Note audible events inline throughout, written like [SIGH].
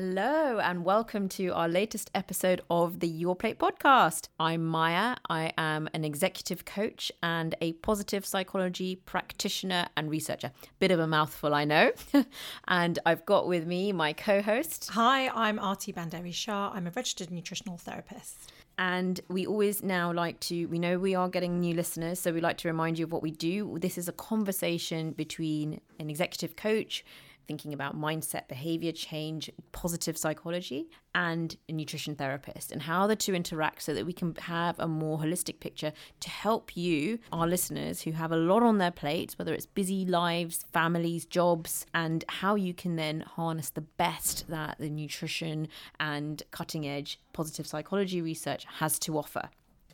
Hello, and welcome to our latest episode of the Your Plate podcast. I'm Maya. I am an executive coach and a positive psychology practitioner and researcher. Bit of a mouthful, I know. [LAUGHS] and I've got with me my co host. Hi, I'm Artie Banderi Shah. I'm a registered nutritional therapist. And we always now like to, we know we are getting new listeners, so we like to remind you of what we do. This is a conversation between an executive coach thinking about mindset, behavior change, positive psychology, and a nutrition therapist, and how the two interact so that we can have a more holistic picture to help you, our listeners who have a lot on their plates, whether it's busy lives, families, jobs, and how you can then harness the best that the nutrition and cutting edge positive psychology research has to offer.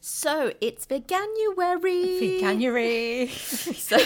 So it's Veganuary. Veganuary. [LAUGHS] so,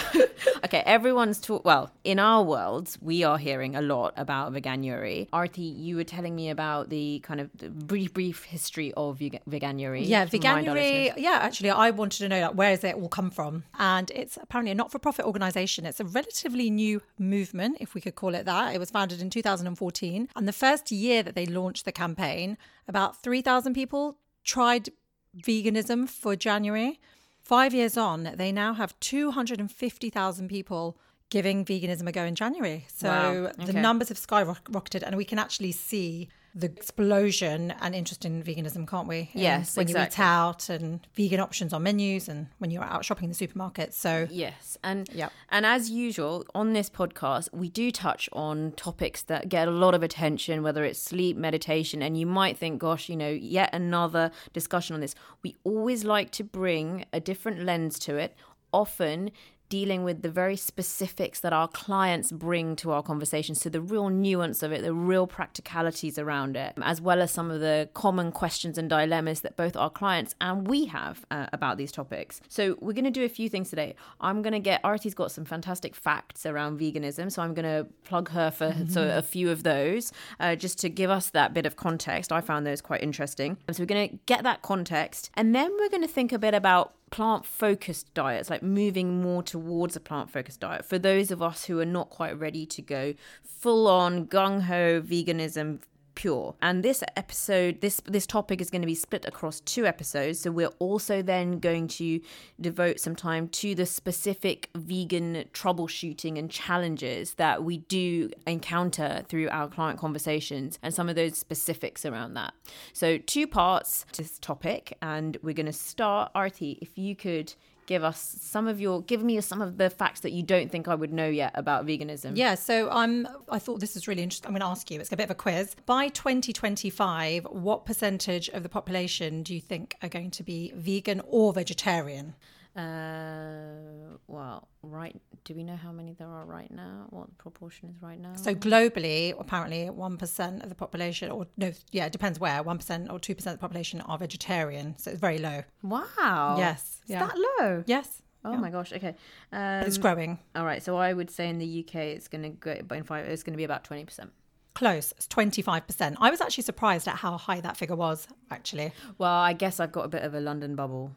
okay, everyone's talk. Well, in our worlds, we are hearing a lot about Veganuary. Arti, you were telling me about the kind of the brief, brief history of Veganuary. Yeah, Veganuary. Yeah, actually, I wanted to know like, where does it all come from? And it's apparently a not-for-profit organization. It's a relatively new movement, if we could call it that. It was founded in 2014, and the first year that they launched the campaign, about 3,000 people tried veganism for January. Five years on, they now have 250,000 people giving veganism a go in January. So wow. okay. the numbers have skyrocketed, and we can actually see the explosion and interest in veganism, can't we? Yes, when exactly. you eat out and vegan options on menus, and when you're out shopping in the supermarket. So yes, and yeah, and as usual on this podcast, we do touch on topics that get a lot of attention, whether it's sleep, meditation, and you might think, gosh, you know, yet another discussion on this. We always like to bring a different lens to it. Often dealing with the very specifics that our clients bring to our conversations. So, the real nuance of it, the real practicalities around it, as well as some of the common questions and dilemmas that both our clients and we have uh, about these topics. So, we're going to do a few things today. I'm going to get Arti's got some fantastic facts around veganism. So, I'm going to plug her for mm-hmm. so a few of those uh, just to give us that bit of context. I found those quite interesting. So, we're going to get that context and then we're going to think a bit about plant focused diets, like moving more towards a plant focused diet. For those of us who are not quite ready to go full on gung ho veganism pure. And this episode, this this topic is going to be split across two episodes. So we're also then going to devote some time to the specific vegan troubleshooting and challenges that we do encounter through our client conversations and some of those specifics around that. So two parts to this topic, and we're going to start. Arti, if you could give us some of your give me some of the facts that you don't think I would know yet about veganism. Yeah, so I'm I thought this was really interesting. I'm going to ask you. It's a bit of a quiz. By 2025, what percentage of the population do you think are going to be vegan or vegetarian? Uh, well, right. Do we know how many there are right now? What the proportion is right now? So globally, apparently, one percent of the population, or no, yeah, it depends where. One percent or two percent of the population are vegetarian. So it's very low. Wow. Yes. Is yeah. that low? Yes. Oh yeah. my gosh. Okay. Um, but it's growing. All right. So I would say in the UK, it's going to go But in five. It's going to be about twenty percent. Close. It's 25%. I was actually surprised at how high that figure was, actually. Well, I guess I've got a bit of a London bubble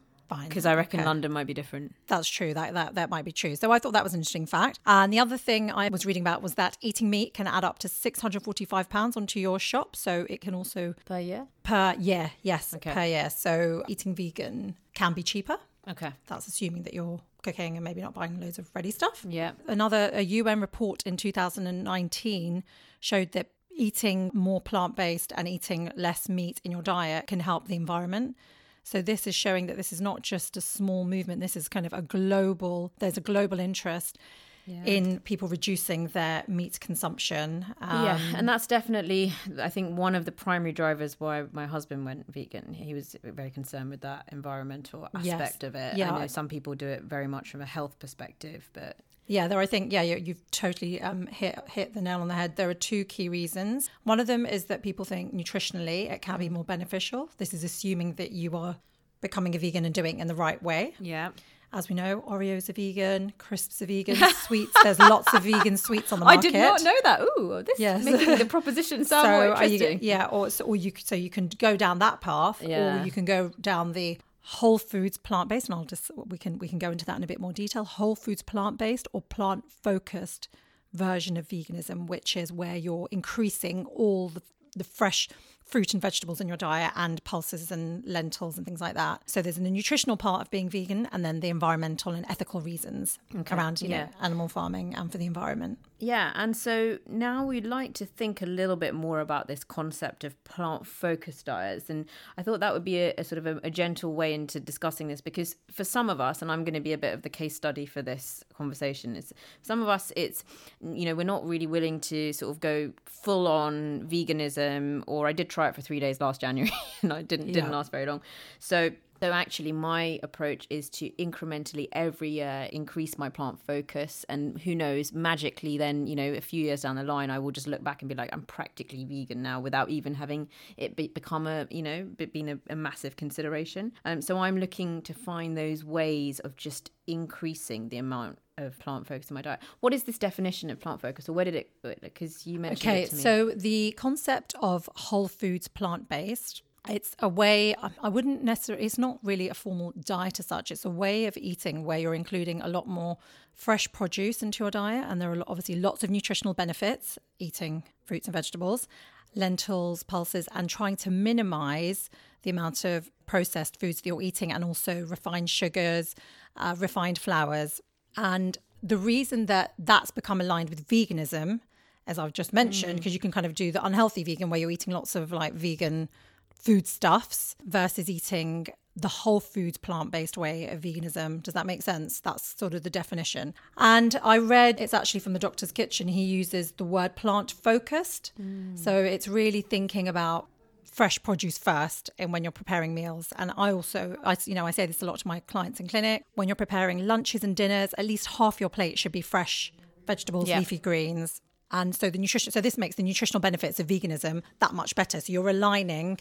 Because I reckon okay. London might be different. That's true. That, that that might be true. So I thought that was an interesting fact. And the other thing I was reading about was that eating meat can add up to six hundred forty-five pounds onto your shop. So it can also per year. Per year, yes, okay. per year. So eating vegan can be cheaper. Okay. That's assuming that you're cooking and maybe not buying loads of ready stuff. Yeah. Another a UN report in 2019 showed that eating more plant-based and eating less meat in your diet can help the environment. So this is showing that this is not just a small movement. This is kind of a global. There's a global interest. Yeah. in people reducing their meat consumption. Um, yeah, and that's definitely, I think, one of the primary drivers why my husband went vegan. He was very concerned with that environmental aspect yes. of it. Yeah. I know some people do it very much from a health perspective, but yeah, there. I think yeah, you, have totally um, hit hit the nail on the head. There are two key reasons. One of them is that people think nutritionally it can be more beneficial. This is assuming that you are becoming a vegan and doing it in the right way. Yeah. As we know, Oreos are vegan, crisps are vegan, sweets. There's [LAUGHS] lots of vegan sweets on the market. I did not know that. Ooh, this yes. is making the [LAUGHS] proposition sound so more interesting. You, yeah, or so, or you so you can go down that path, yeah. or you can go down the whole foods plant based and I'll just we can we can go into that in a bit more detail whole foods plant based or plant focused version of veganism which is where you're increasing all the the fresh fruit and vegetables in your diet and pulses and lentils and things like that. So there's a nutritional part of being vegan and then the environmental and ethical reasons okay. around you yeah. know animal farming and for the environment. Yeah, and so now we'd like to think a little bit more about this concept of plant focused diets. And I thought that would be a, a sort of a, a, gentle way into discussing this because for some of us, and I'm going to be a bit of the case study for this conversation, is some of us, it's, you know, we're not really willing to sort of go full on veganism, or I did try it for three days last January [LAUGHS] and I didn't, didn't last very long. So so actually, my approach is to incrementally every year increase my plant focus, and who knows, magically, then you know, a few years down the line, I will just look back and be like, I'm practically vegan now, without even having it be- become a you know, being a, a massive consideration. Um, so I'm looking to find those ways of just increasing the amount of plant focus in my diet. What is this definition of plant focus, or where did it? Because you mentioned. Okay, so the concept of whole foods plant based it's a way, I wouldn't necessarily, it's not really a formal diet as such. It's a way of eating where you're including a lot more fresh produce into your diet. And there are obviously lots of nutritional benefits eating fruits and vegetables, lentils, pulses, and trying to minimize the amount of processed foods that you're eating and also refined sugars, uh, refined flours. And the reason that that's become aligned with veganism, as I've just mentioned, because mm. you can kind of do the unhealthy vegan where you're eating lots of like vegan foodstuffs versus eating the whole foods plant based way of veganism. Does that make sense? That's sort of the definition. And I read it's actually from the Doctor's Kitchen. He uses the word plant focused. Mm. So it's really thinking about fresh produce first and when you're preparing meals and i also i you know i say this a lot to my clients in clinic when you're preparing lunches and dinners at least half your plate should be fresh vegetables yep. leafy greens and so the nutrition so this makes the nutritional benefits of veganism that much better so you're aligning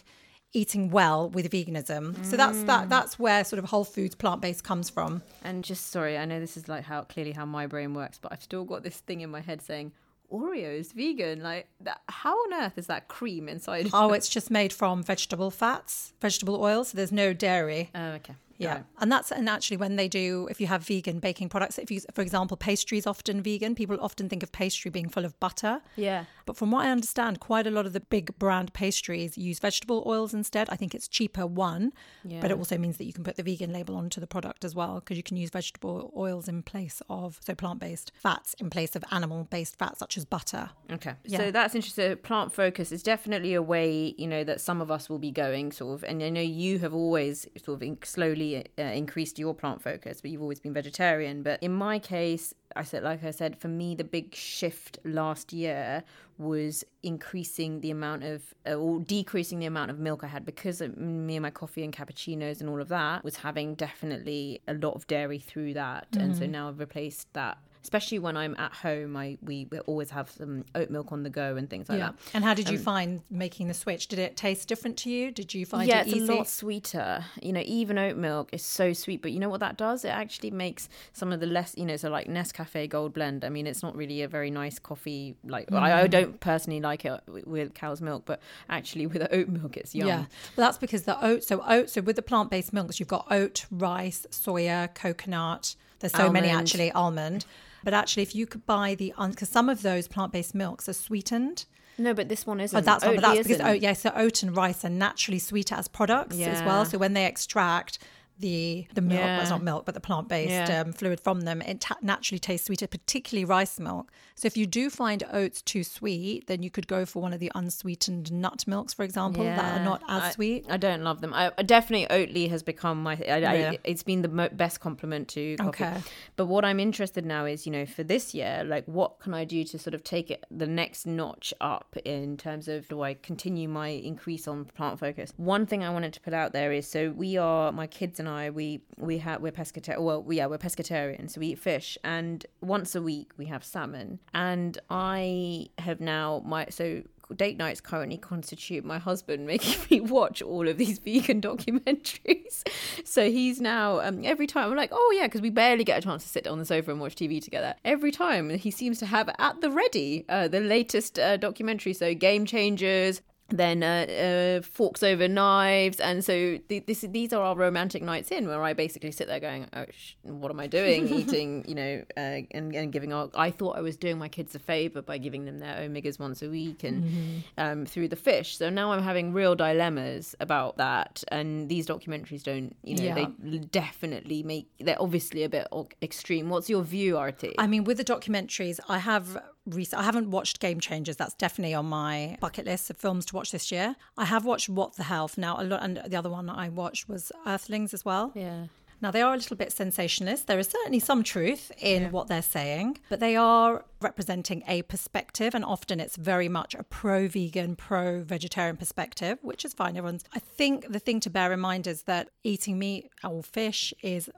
eating well with veganism. Mm. So that's that mm. that's where sort of whole foods plant based comes from. And just sorry, I know this is like how clearly how my brain works, but I've still got this thing in my head saying Oreos vegan. Like that, how on earth is that cream inside? Oh, [LAUGHS] it's just made from vegetable fats, vegetable oils. So there's no dairy. Oh, okay. Yeah. Right. And that's, and actually, when they do, if you have vegan baking products, if you, for example, pastry is often vegan, people often think of pastry being full of butter. Yeah. But from what I understand, quite a lot of the big brand pastries use vegetable oils instead. I think it's cheaper, one, yeah. but it also means that you can put the vegan label onto the product as well, because you can use vegetable oils in place of, so plant based fats in place of animal based fats, such as butter. Okay. Yeah. So that's interesting. Plant focus is definitely a way, you know, that some of us will be going sort of, and I know you have always sort of slowly uh, increased your plant focus, but you've always been vegetarian. But in my case, I said, like I said, for me, the big shift last year was increasing the amount of, uh, or decreasing the amount of milk I had because me and my coffee and cappuccinos and all of that was having definitely a lot of dairy through that. Mm-hmm. And so mm-hmm. now I've replaced that especially when I'm at home. I we, we always have some oat milk on the go and things like yeah. that. And how did you um, find making the switch? Did it taste different to you? Did you find yeah, it easy? it's a lot sweeter. You know, even oat milk is so sweet, but you know what that does? It actually makes some of the less, you know, so like Nescafe Gold Blend. I mean, it's not really a very nice coffee. Like mm. I, I, don't personally like it with cow's milk, but actually with oat milk, it's yum. Yeah, well, that's because the oat. So oat. So with the plant based milks, you've got oat, rice, soya, coconut. There's so almond. many actually almond. But actually, if you could buy the, because some of those plant based milks are sweetened. No, but this one isn't. But that's, that's because oh, oat, yeah, so oat and rice are naturally sweeter as products yeah. as well. So when they extract the the milk, yeah. well, it's not milk, but the plant based yeah. um, fluid from them, it ta- naturally tastes sweeter, particularly rice milk. So if you do find oats too sweet, then you could go for one of the unsweetened nut milks, for example, yeah. that are not as I, sweet. I don't love them. I, definitely Oatly has become my. I, I, it's been the mo- best compliment to coffee. Okay. But what I'm interested now is, you know, for this year, like what can I do to sort of take it the next notch up in terms of do I continue my increase on plant focus? One thing I wanted to put out there is so we are my kids and I we we have we're pescatarian. Well, yeah, we're pescatarian, so we eat fish, and once a week we have salmon. And I have now my so date nights currently constitute my husband [LAUGHS] making me watch all of these [LAUGHS] vegan documentaries. [LAUGHS] so he's now um, every time I'm like, oh yeah, because we barely get a chance to sit on the sofa and watch TV together. Every time he seems to have at the ready uh, the latest uh, documentary. So Game Changers, then uh, uh, forks over knives, and so th- this these are our romantic nights in, where I basically sit there going, "Oh, sh- what am I doing? [LAUGHS] Eating, you know, uh, and and giving. Our, I thought I was doing my kids a favor by giving them their omegas once a week and Mm-hmm. um, through the fish. So now I'm having real dilemmas about that, and these documentaries don't, you know, Yeah. they definitely make. They're obviously a bit extreme. What's your view, Artie? I mean, with the documentaries, I have rec- I haven't watched Game Changers. That's definitely on my bucket list of films to watch this year. I have watched What the Health now, a lot, and the other one I watched was Earthlings as well. yeah. Now, they are a little bit sensationalist. There is certainly some truth in what they're saying, but they are representing a perspective, and often it's very much a pro vegan, pro vegetarian perspective, which is fine. Everyone's. I think the thing to bear in mind is that eating meat or fish is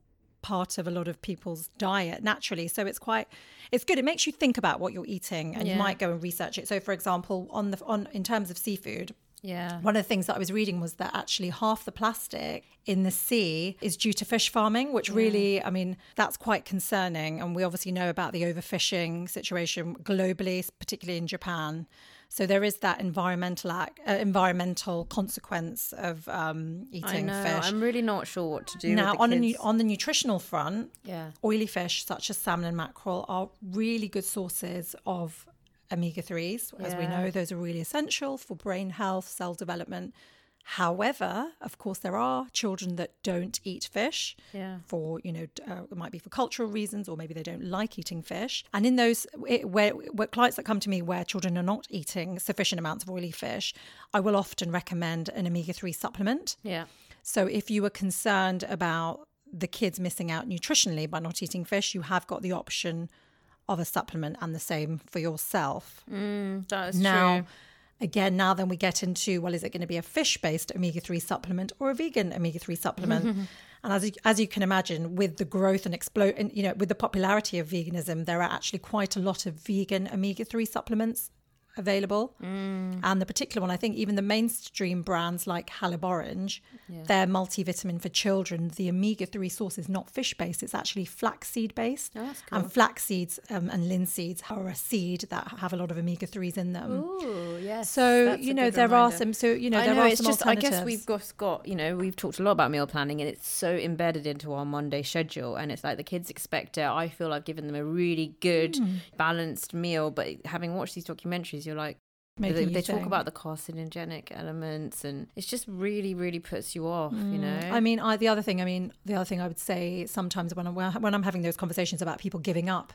part of a lot of people's diet naturally so it's quite it's good it makes you think about what you're eating and you might go and research it so for example on the on in terms of seafood Yeah. one of the things that I was reading was that actually half the plastic in the sea is due to fish farming, which really, I mean, that's quite concerning. And we obviously know about the overfishing situation globally, particularly in Japan. So there is that environmental act, uh, environmental consequence of um, I eating know. fish. I'm really not sure what to do. now, on a kids. nu- on the nutritional front, Yeah. oily fish such as salmon and mackerel are really good sources of omega 3s. As we know, those are really essential for brain health, cell development. However, of course, there are children that don't eat fish Yeah. for, you know, uh, it might be for cultural reasons or maybe they don't like eating fish. And in those, it, where, where clients that come to me where children are not eating sufficient amounts of oily fish, I will often recommend an omega 3 supplement. Yeah. So if you are concerned about the kids missing out nutritionally by not eating fish, you have got the option of a supplement and the same for yourself. That's now, true. Again, now then we get into well, is it going to be a fish based omega 3 supplement or a vegan omega 3 supplement? Mm-hmm. and as you, as you can imagine, with the growth and explode, and, you know, with the popularity of veganism, there are actually quite a lot of vegan omega 3 supplements available. And the particular one, I think even the mainstream brands like Haliborange, they're multivitamin for children. The omega 3 source is not fish based, it's actually flaxseed based. Oh, cool. And flax seeds um, and linseeds are a seed that have a lot of omega 3s in them. Ooh, yes. So, you know, there are some, so, you know, I there know are it's some just. I guess we've got, got you know we've talked a lot about meal planning and it's so embedded into our Monday schedule and it's like the kids expect it. I feel I've given them a really good Hmm. balanced meal, but having watched these documentaries, you're like. They they talk about the carcinogenic elements and it's just really really puts you off you mm, know I mean, I, the other thing, I mean, the other thing I would say sometimes when I'm when I'm having those conversations about people giving up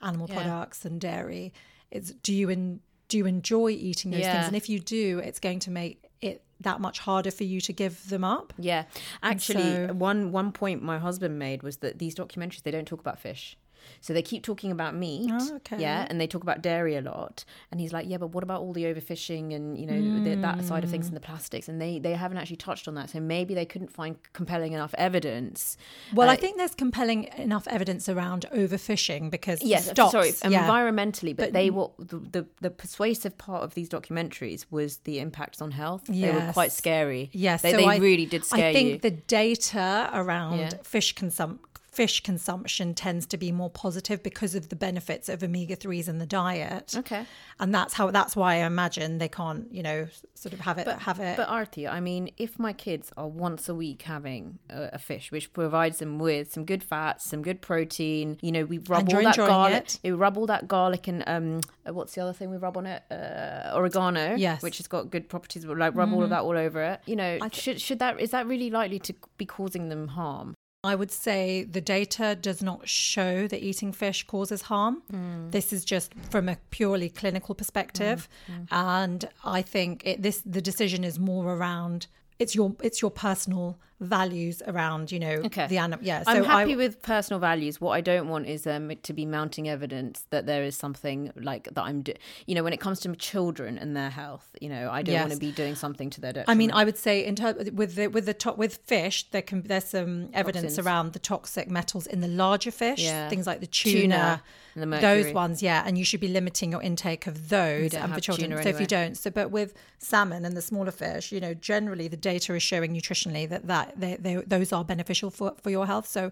animal Yeah. products and dairy, is do you en- do you enjoy eating those Yeah. things? And if you do, it's going to make it that much harder for you to give them up. Yeah, actually, so- one one point my husband made was that these documentaries they don't talk about fish, so they keep talking about meat. Oh, okay. Yeah, and they talk about dairy a lot. And he's like, yeah, but what about all the overfishing and you know the, that side of things and the plastics? And they they haven't actually touched on that. So maybe they couldn't find compelling enough evidence. Well, Uh, I think there's compelling enough evidence around overfishing because Yes, sorry, yeah. environmentally, but, But- they were the, the the persuasive part of these documentaries was the impacts on health. They were quite scary. Yes, they, so they I- really did scare I think you. the data around Yeah. fish consum fish consumption tends to be more positive because of the benefits of omega threes in the diet. Okay. and that's how that's why I imagine they can't, you know, sort of have it have it. But Artie, I mean, if my kids are once a week having a, a fish, which provides them with some good fats, some good protein, you know, we rub all that garlic, it. we rub all that garlic and um, uh, what's the other thing we rub on it? Uh, oregano, Yes. Mm-hmm. which has got good properties. but, Like rub all of that all over it. You know, should should that is that really likely to be causing them harm? I would say the data does not show that eating fish causes harm. Mm. This is just from a purely clinical perspective, mm, mm. and I think it, this the decision is more around it's your it's your personal values around you know Okay. the animal. Yeah, I'm so happy I, with personal values. What I don't want is um, to be mounting evidence that there is something like that I'm, do- you know, when it comes to children and their health, you know, I don't want to be doing something to their I mean, I would say in ter- with the with the top with fish, there can there's some evidence Toxins. around the toxic metals in the larger fish, Yeah. those like the Tuna tuna, the those ones, yeah. And you should be limiting your intake of those and for children. So if you don't, so but with salmon and the smaller fish, you know, generally the data is showing nutritionally that that they, they, those are beneficial for for your health. So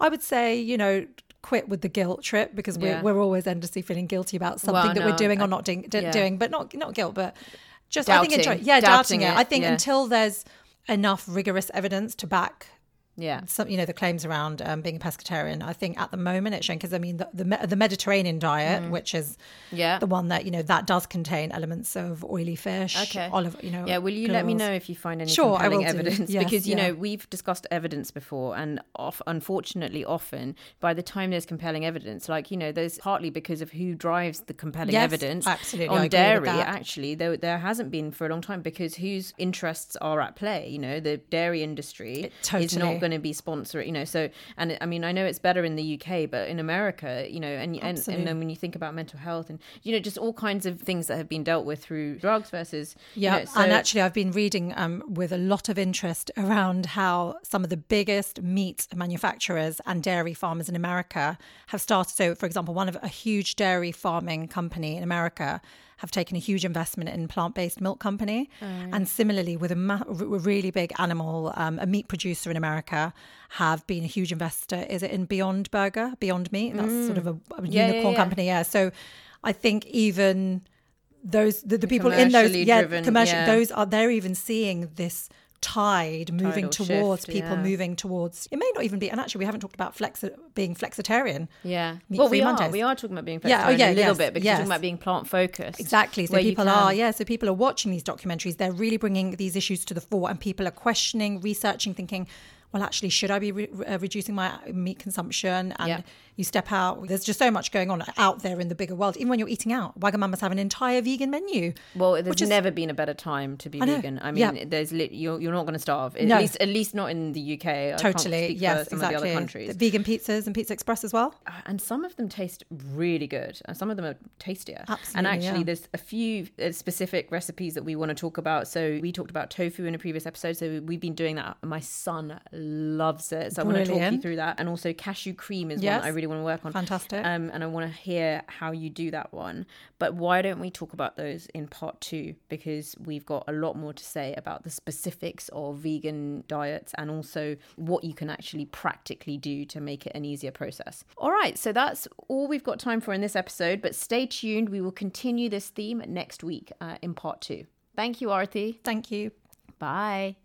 I would say, you know. Quit with the guilt trip because we're, Yeah. we're always endlessly feeling guilty about something Well, that no, we're doing or not doing, d- yeah. doing, but not not guilt, but just I think Doubting. enjoy, yeah, doubting, Doubting it. it, I think yeah. until there's enough rigorous evidence to back Yeah. some, you know, the claims around um, being a pescatarian. I think at the moment it's showing because I mean the the, the Mediterranean diet, which is Mm. Yeah. the one that you know that does contain elements of oily fish, Okay. olive, you know. Yeah, will you let me know if you find any Sure, I compelling will evidence? Yes, because you yeah. know we've discussed evidence before, and off, unfortunately, often by the time there's compelling evidence, like you know, there's partly because of who drives the compelling Yes, evidence. absolutely, on dairy, actually, there there hasn't been for a long time because whose interests are at play. You know, the dairy industry is totally. not going to be sponsoring. You know, so and I mean, I know it's better in the UK, but in America, you know, and and, and then when you think about mental health and you know, just all kinds of things that have been dealt with through drugs versus you Yeah, know, so- and actually, I've been reading um, with a lot of interest around how some of the biggest meat manufacturers and dairy farmers in America have started. So, for example, one of a huge dairy farming company in America have taken a huge investment in plant-based milk company, and similarly with a ma- r- really big animal, um, a meat producer in America, have been a huge investor. Is it in Beyond Burger, Beyond Meat? That's sort of a, a Mm. Yeah, yeah, unicorn yeah. company. Yeah, so I think even those the, the people in those yeah driven, commercial yeah. those are they're even seeing this tide moving Tidal towards shift, people yeah. moving towards it may not even be and actually we haven't talked about flex being flexitarian Yeah. Well, we are. We are talking about being Yeah, oh, yeah, a little yes, bit because yes. we're talking about being plant focused. Exactly. So people are, yeah. So people are watching these documentaries. They're really bringing these issues to the fore, and people are questioning, researching, thinking, well, actually, should I be re- uh, reducing my meat consumption? And Yeah. You step out. There's just so much going on out there in the bigger world. Even when you're eating out, Wagamama's have an entire vegan menu. Well, there's is- never been a better time to be I vegan. I mean, Yeah. there's lit, you're you're not going to starve. At No. least at least not in the UK. Totally. Yes. some exactly. of the other countries. The vegan pizzas and Pizza Express as well. Uh, and some of them taste really good and some of them are tastier Absolutely. and actually yeah. there's a few uh, specific recipes that we want to talk about so we talked about tofu in a previous episode so we've been doing that my son loves it so i want to talk you through that and also cashew cream is Yes. one I really want to work on Fantastic. um, and i want to hear how you do that one but why don't we talk about those in part two because we've got a lot more to say about the specifics of vegan diets and also what you can actually practically do to make it an easier process. All right, so that's all we've got time for in this episode, but stay tuned. We will continue this theme next week uh, in part two. Thank you, Arthi. Thank you. Bye.